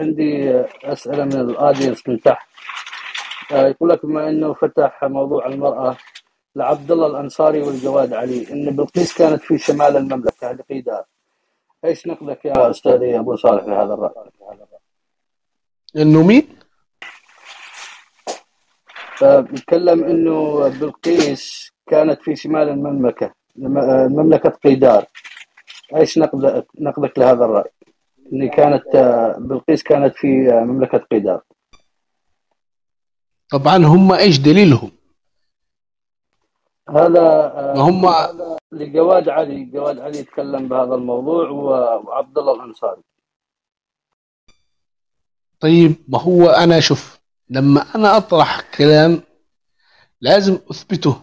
عندي أسئلة من الاودينس من تحت آه، يقول لك بما إنه فتح موضوع المرأة لعبد الله الأنصاري والجواد علي إن بلقيس كانت في شمال المملكة قيدها إيش نقدك يا أستاذي أبو صالح في هذا الرأي؟ إنه مين؟ فبيتكلم إنه بلقيس كانت في شمال المملكة مملكه قيدار إيش نقدك نقدك لهذا الرأي؟ إن كانت بلقيس كانت في مملكة قيدار طبعا هم إيش دليلهم؟ هذا هم لجواد علي جواد علي يتكلم بهذا الموضوع وعبد الله الأنصاري. طيب ما هو أنا شوف لما أنا أطرح كلام لازم أثبته.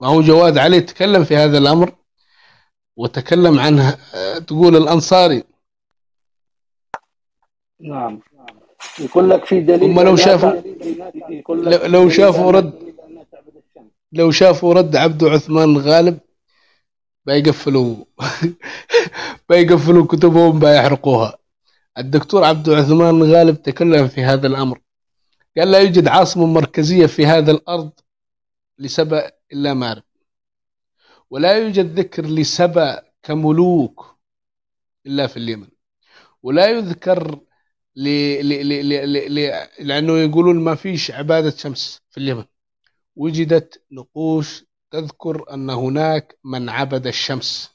ما هو جواد علي تكلم في هذا الأمر؟ وتكلم عنه تقول الأنصاري. نعم. يقول لك في دليل هم لو شافوا لو شافوا رد لو شافوا رد عبد عثمان غالب بيقفلوا بيقفلوا كتبهم بيحرقوها. الدكتور عبد الرحمن غالب تكلم في هذا الأمر. قال لا يوجد عاصمة مركزية في هذا الأرض لسبأ إلا مارب ولا يوجد ذكر لسبأ كملوك إلا في اليمن. ولا يذكر ل... ل... ل... ل... ل... لأنه يقولون ما فيش عبادة شمس في اليمن. وجدت نقوش تذكر أن هناك من عبد الشمس.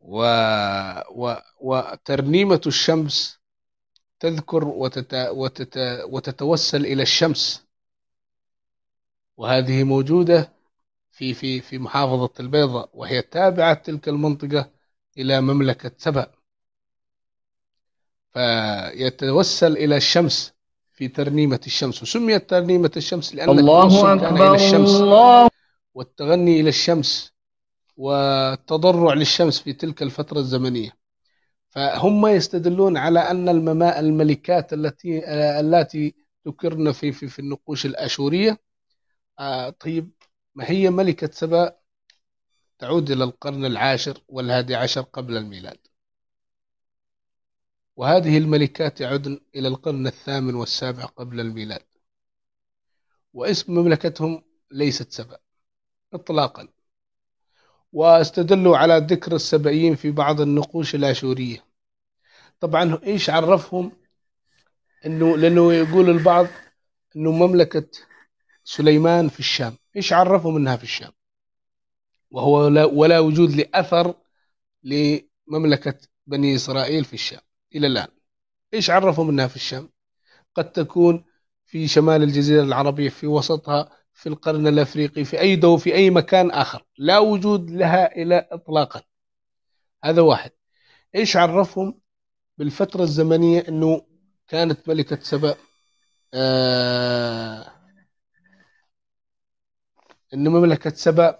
و... و... وترنيمة الشمس تذكر وتت... وتت... وتتوسل إلى الشمس. وهذه موجودة في في في محافظة البيضاء وهي تابعة تلك المنطقة إلى مملكة سبأ. فيتوسل إلى الشمس في ترنيمة الشمس وسميت ترنيمة الشمس لأن الله أكبر إلى الشمس الله. والتغني إلى الشمس والتضرع للشمس في تلك الفترة الزمنية. فهم يستدلون على أن المماء الملكات التي التي ذكرن في في, في النقوش الآشورية. آه طيب ما هي ملكة سبأ تعود إلى القرن العاشر والهادي عشر قبل الميلاد. وهذه الملكات يعودن إلى القرن الثامن والسابع قبل الميلاد. واسم مملكتهم ليست سبأ إطلاقا. واستدلوا على ذكر السبئيين في بعض النقوش الآشورية. طبعا إيش عرفهم؟ أنه لأنه يقول البعض أنه مملكة سليمان في الشام إيش عرفهم أنها في الشام؟ وهو لا ولا وجود لأثر لمملكة بني إسرائيل في الشام إلى الآن. إيش عرفهم أنها في الشام؟ قد تكون في شمال الجزيرة العربية في وسطها في القرن الأفريقي في أي دو في أي مكان آخر. لا وجود لها إلى إطلاقا. هذا واحد. إيش عرفهم بالفترة الزمنية أنه كانت ملكة سبأ؟ آه أن مملكة سبأ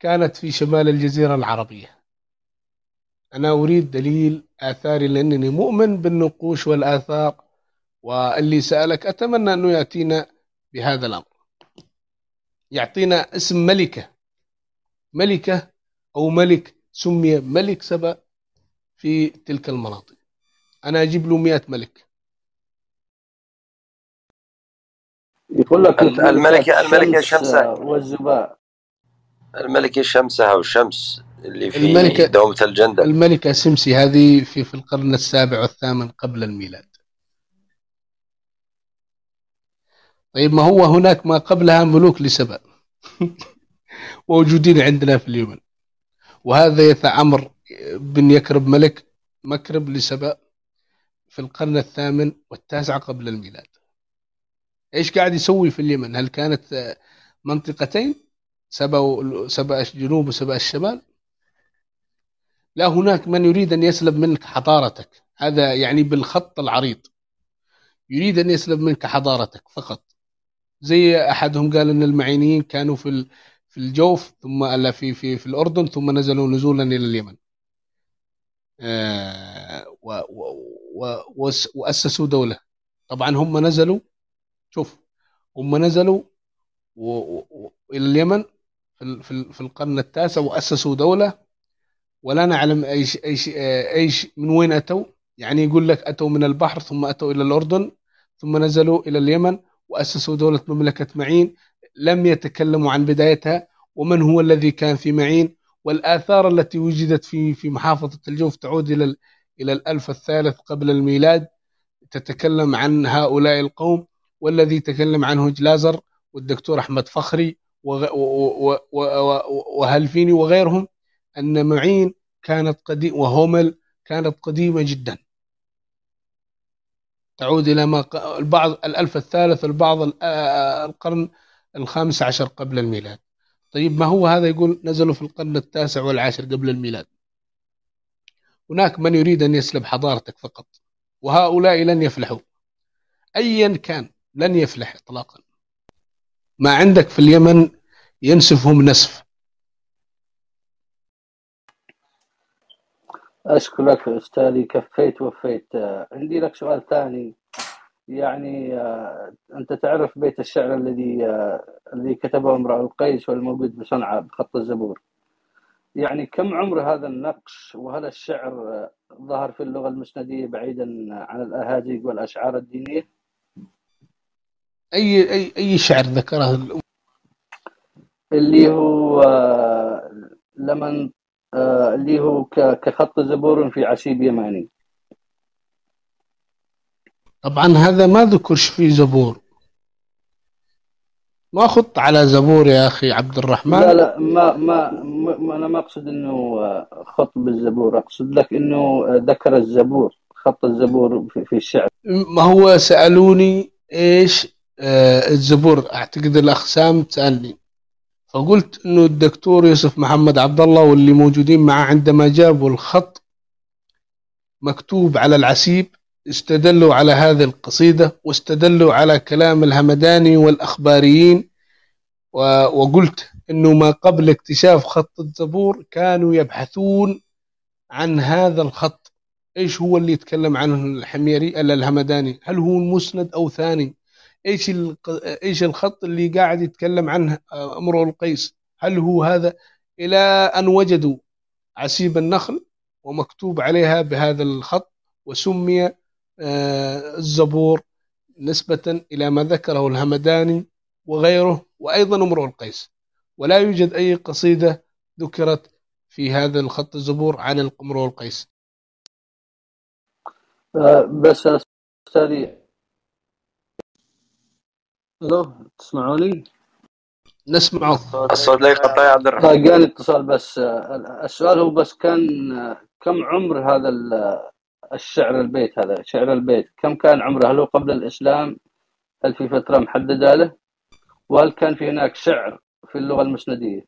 كانت في شمال الجزيرة العربية. أنا أريد دليل آثاري لأنني مؤمن بالنقوش والآثار واللي سألك أتمنى أنه يأتينا بهذا الأمر. يعطينا اسم ملكة. ملكة أو ملك سمي ملك سبأ في تلك المناطق. أنا أجيب له مئة ملك. يقول لك الملكة الملكة شمسة والزباء الملكة شمسها والشمس اللي في الملكة- دومة الجندل. الملكة سمسي هذه في في القرن السابع والثامن قبل الميلاد. طيب ما هو هناك ما قبلها ملوك لسبأ؟ موجودين عندنا في اليمن. وهذا يث عمرو بن يكرب ملك مكرب لسبأ في القرن الثامن والتاسع قبل الميلاد. إيش قاعد يسوي في اليمن؟ هل كانت آه، منطقتين؟ سبأ سبأ الجنوب وسبأ الشمال؟ لا هناك من يريد أن يسلب منك حضارتك. هذا يعني بالخط العريض. يريد أن يسلب منك حضارتك فقط. زي أحدهم قال أن المعينيين كانوا في في الجوف ثم ألا في في في الأردن ثم نزلوا نزولا إلى اليمن. آه، وأسسوا دولة. طبعا هم نزلوا شوف هم نزلوا و- و- اليمن في في في القرن التاسع وأسسوا دولة. ولا نعلم إيش إيش إيش من وين أتوا. يعني يقول لك أتوا من البحر ثم أتوا إلى الأردن ثم نزلوا إلى اليمن وأسسوا دولة مملكة معين. لم يتكلموا عن بدايتها ومن هو الذي كان في معين. والآثار التي وجدت في في محافظة الجوف تعود إلى إلى الألف الثالث قبل الميلاد. تتكلم عن هؤلاء القوم والذي تكلم عنه جلازر والدكتور أحمد فخري وهلفيني وغيرهم أن معين كانت قديم وهومل كانت قديمة جدا. تعود إلى ما البعض الألف الثالث البعض القرن الخامس عشر قبل الميلاد. طيب ما هو هذا يقول؟ نزلوا في القرن التاسع والعاشر قبل الميلاد. هناك من يريد أن يسلب حضارتك فقط وهؤلاء لن يفلحوا. أيا كان لن يفلح إطلاقا. ما عندك في اليمن ينسفهم نسف. أشكرك أستاذي كفيت وفيت. عندي لك سؤال ثاني. يعني آه، أنت تعرف بيت الشعر الذي آه، الذي كتبه امرأ القيس والموجود بصنعاء بخط الزبور. يعني كم عمر هذا النقش؟ وهل الشعر آه، ظهر في اللغة المسندية بعيدا عن الأهازيج والأشعار الدينية؟ أي أي أي شعر ذكره اللي هو لمن اللي هو كخط زبور في عشيب يماني. طبعا هذا ما ذكرش في زبور. ما خط على زبور يا أخي عبد الرحمن؟ لا لا ما ما, ما أنا ما أقصد إنه خط بالزبور أقصد لك إنه ذكر الزبور خط الزبور في, الشعر. ما هو سألوني إيش الزبور أعتقد الاخ سام سالني فقلت إنه الدكتور يوسف محمد عبد الله واللي موجودين معه عندما جابوا الخط مكتوب على العسيب استدلوا على هذه القصيدة واستدلوا على كلام الهمداني والأخباريين وقلت أنه ما قبل اكتشاف خط الزبور كانوا يبحثون عن هذا الخط. إيش هو اللي يتكلم عنه الحميري الا الهمداني؟ هل هو مسند أو ثاني؟ إيش إيش الخط اللي قاعد يتكلم عنه أمرؤ القيس؟ هل هو هذا؟ إلى أن وجدوا عسيب النخل ومكتوب عليها بهذا الخط وسمي آه، الزبور نسبة إلى ما ذكره الهمداني وغيره وأيضا أمرؤ القيس. ولا يوجد أي قصيدة ذكرت في هذا الخط الزبور عن امرؤ القيس. آه، بس أستاذي ألو تسمعوني؟ نسمعه. الصوت لا يقطع يا عبد الرحمن. جاني اتصال بس. السؤال هو بس كان كم عمر هذا الشعر البيت هذا؟ شعر البيت. كم كان عمره؟ هل هو قبل الإسلام؟ هل في فترة محددة له؟ وهل كان في هناك شعر في اللغة المسندية؟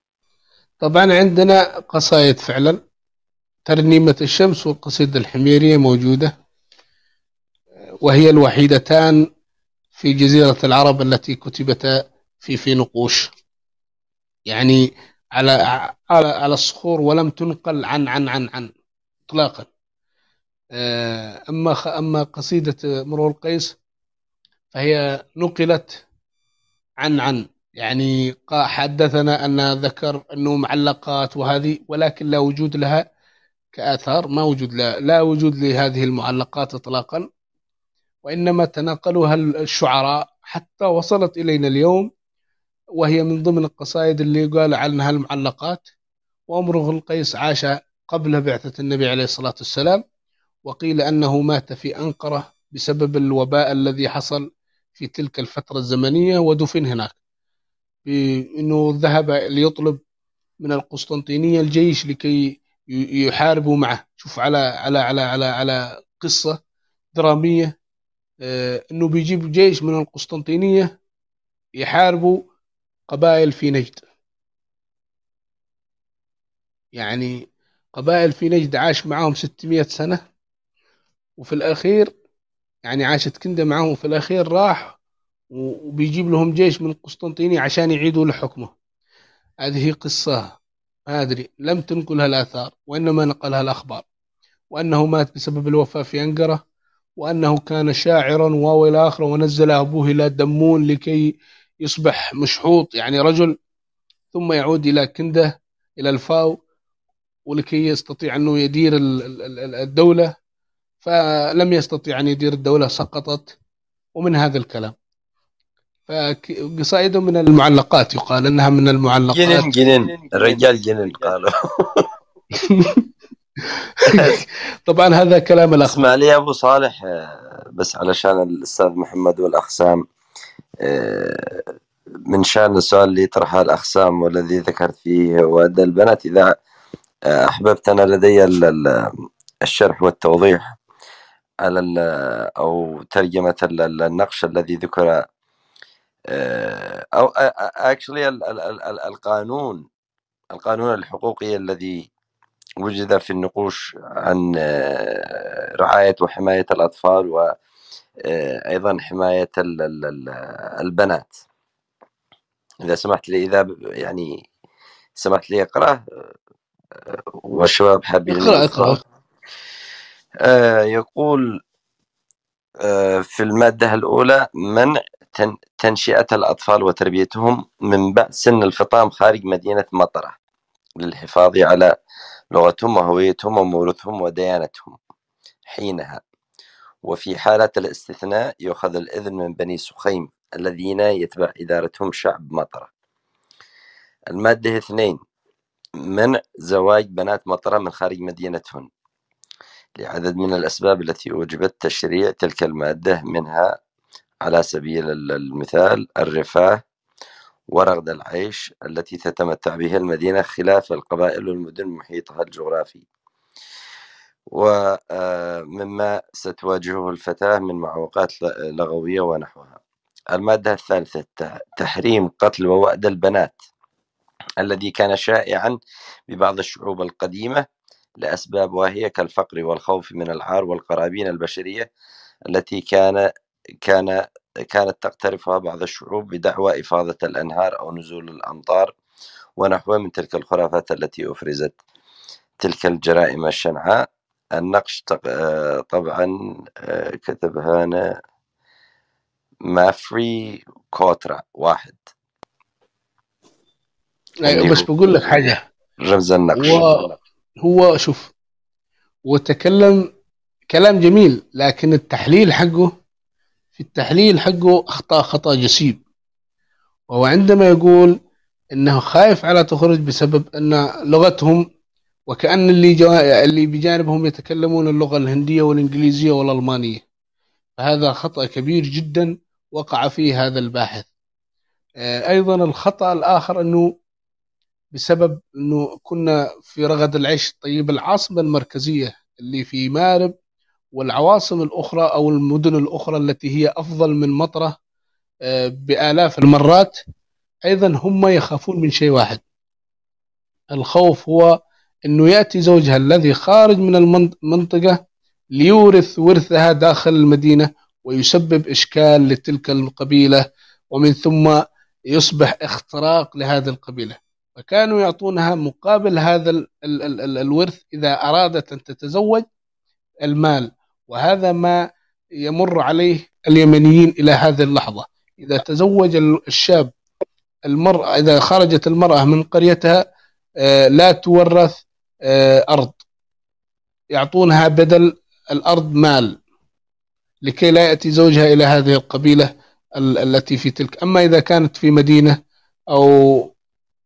طبعا عندنا قصائد فعلا. ترنيمة الشمس والقصيدة الحميرية موجودة. وهي الوحيدتان في جزيرة العرب التي كتبتا في في نقوش. يعني على على على الصخور ولم تنقل عن عن عن عن اطلاقا. آه، أما أما قصيدة مرور القيس فهي نقلت عن عن. يعني حدثنا أن ذكر أنه معلقات وهذه ولكن لا وجود لها كآثار ما وجود لها لا وجود لهذه المعلقات إطلاقا. وإنما تناقلها الشعراء حتى وصلت إلينا اليوم وهي من ضمن القصائد اللي قال عنها المعلقات. وأمره القيس عاش قبل بعثة النبي عليه الصلاة والسلام وقيل أنه مات في أنقرة بسبب الوباء الذي حصل في تلك الفترة الزمنية ودفن هناك. بأنه ذهب ليطلب من القسطنطينية الجيش لكي يحاربوا معه. شوف على على على على على قصة درامية إنه بيجيب جيش من القسطنطينية يحاربوا قبائل في نجد. يعني قبائل في نجد عاش معهم 600 سنة وفي الأخير يعني عاشت كنده معهم وفي الأخير راح وبيجيب لهم جيش من القسطنطينية عشان يعيدوا لحكمه. هذه قصة ما أدري لم تنقلها الآثار وإنما نقلها الأخبار وأنه مات بسبب الوفاة في أنقرة. وأنه كان شاعرا وإلى آخره ونزل أبوه إلى دمون لكي يصبح مشحوط يعني رجل ثم يعود إلى كنده إلى الفاو ولكي يستطيع أنه يدير ال- ال- ال- الدولة. فلم يستطيع أن يدير الدولة سقطت ومن هذا الكلام. فقصائده من المعلقات يقال أنها من المعلقات. جنن جنن الرجال جنن قالوا. طبعا هذا كلام الأخ اسمع لي أبو صالح آه، بس علشان الأستاذ محمد والاخ سام آه، من شان السؤال اللي يطرحه الاخ سام والذي ذكرت فيه أن البنات إذا احببت أنا لدي ال- ال- الشرح والتوضيح على أو ترجمة ال- ال- النقش الذي ذكر آه، أو اكشلي القانون القانون الحقوقي الذي وجد في النقوش عن آه، رعاية وحماية الأطفال وأيضا حماية ال- ال- البنات. إذا سمحت لي إذا يعني سمحت لي أقرأ آه، والشباب حابين اقرأ آه، يقول آه، في المادة الأولى منع تن- تنشئة الأطفال وتربيتهم من بعد سن الفطام خارج مدينة مطرة للحفاظ على لغتهم وهويتهم وموروثهم وديانتهم حينها. وفي حالة الاستثناء يؤخذ الإذن من بني سخيم الذين يتبع إدارتهم شعب مطرة. المادة اثنين منع زواج بنات مطرة من خارج مدينتهن. لعدد من الأسباب التي أوجبت تشريع تلك المادة منها على سبيل ال- المثال الرفاه ورغد العيش التي تتمتع به المدينة خلاف القبائل والمدن محيطها الجغرافي. ومما ستواجهه الفتاة من معوقات لغوية ونحوها. المادة الثالثة تحريم قتل ووأد البنات الذي كان شائعا ببعض الشعوب القديمة لأسباب واهية كالفقر والخوف من العار والقرابين البشرية التي كان كان كانت تقترفها بعض الشعوب بدعوى إفاضة الأنهار أو نزول الأمطار ونحوها من تلك الخرافات التي أفرزت تلك الجرائم الشنعاء. النقش آه، طبعا آه، كتبها أنا مافري كوترا واحد. أيوة بس بقول لك حاجة. رمز النقش. هو هو شوف وتكلم كلام جميل لكن التحليل حقه في التحليل حقه أخطاء خطأ جسيم. وهو عندما يقول إنه خايف على تخرج بسبب أن لغتهم وكأن اللي جوا... اللي بجانبهم يتكلمون اللغة الهندية والإنجليزية والألمانية. فهذا خطأ كبير جدا وقع فيه هذا الباحث. آه، أيضا الخطأ الآخر أنه بسبب أنه كنا في رغد العيش طيب العاصمة المركزية اللي في مارب والعواصم الأخرى أو المدن الأخرى التي هي أفضل من مطرة آه، بآلاف المرات أيضا هم يخافون من شيء واحد. الخوف هو أنه يأتي زوجها الذي خارج من المنطقة ليورث ورثها داخل المدينة ويسبب إشكال لتلك القبيلة ومن ثم يصبح اختراق لهذه القبيلة. فكانوا يعطونها مقابل هذا ال ال ال ال الورث إذا أرادت أن تتزوج المال. وهذا ما يمر عليه اليمنيين إلى هذه اللحظة. إذا تزوج الشاب المرأة إذا خرجت المرأة من قريتها آه، لا تورث آه، أرض. يعطونها بدل الأرض مال لكي لا يأتي زوجها إلى هذه القبيلة ال- التي في تلك. أما إذا كانت في مدينة أو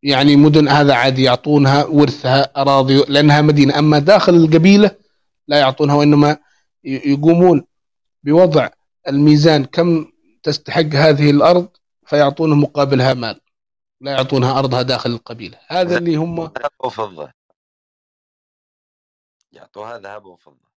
يعني مدن هذا عادي يعطونها ورثها أراضي لأنها مدينة. أما داخل القبيلة لا يعطونها وإنما يقومون بوضع الميزان كم تستحق هذه الأرض فيعطونه مقابلها مال لا يعطونها أرضها داخل القبيلة. هذا اللي هم ذهب وفضة يعطوها ذهب وفضة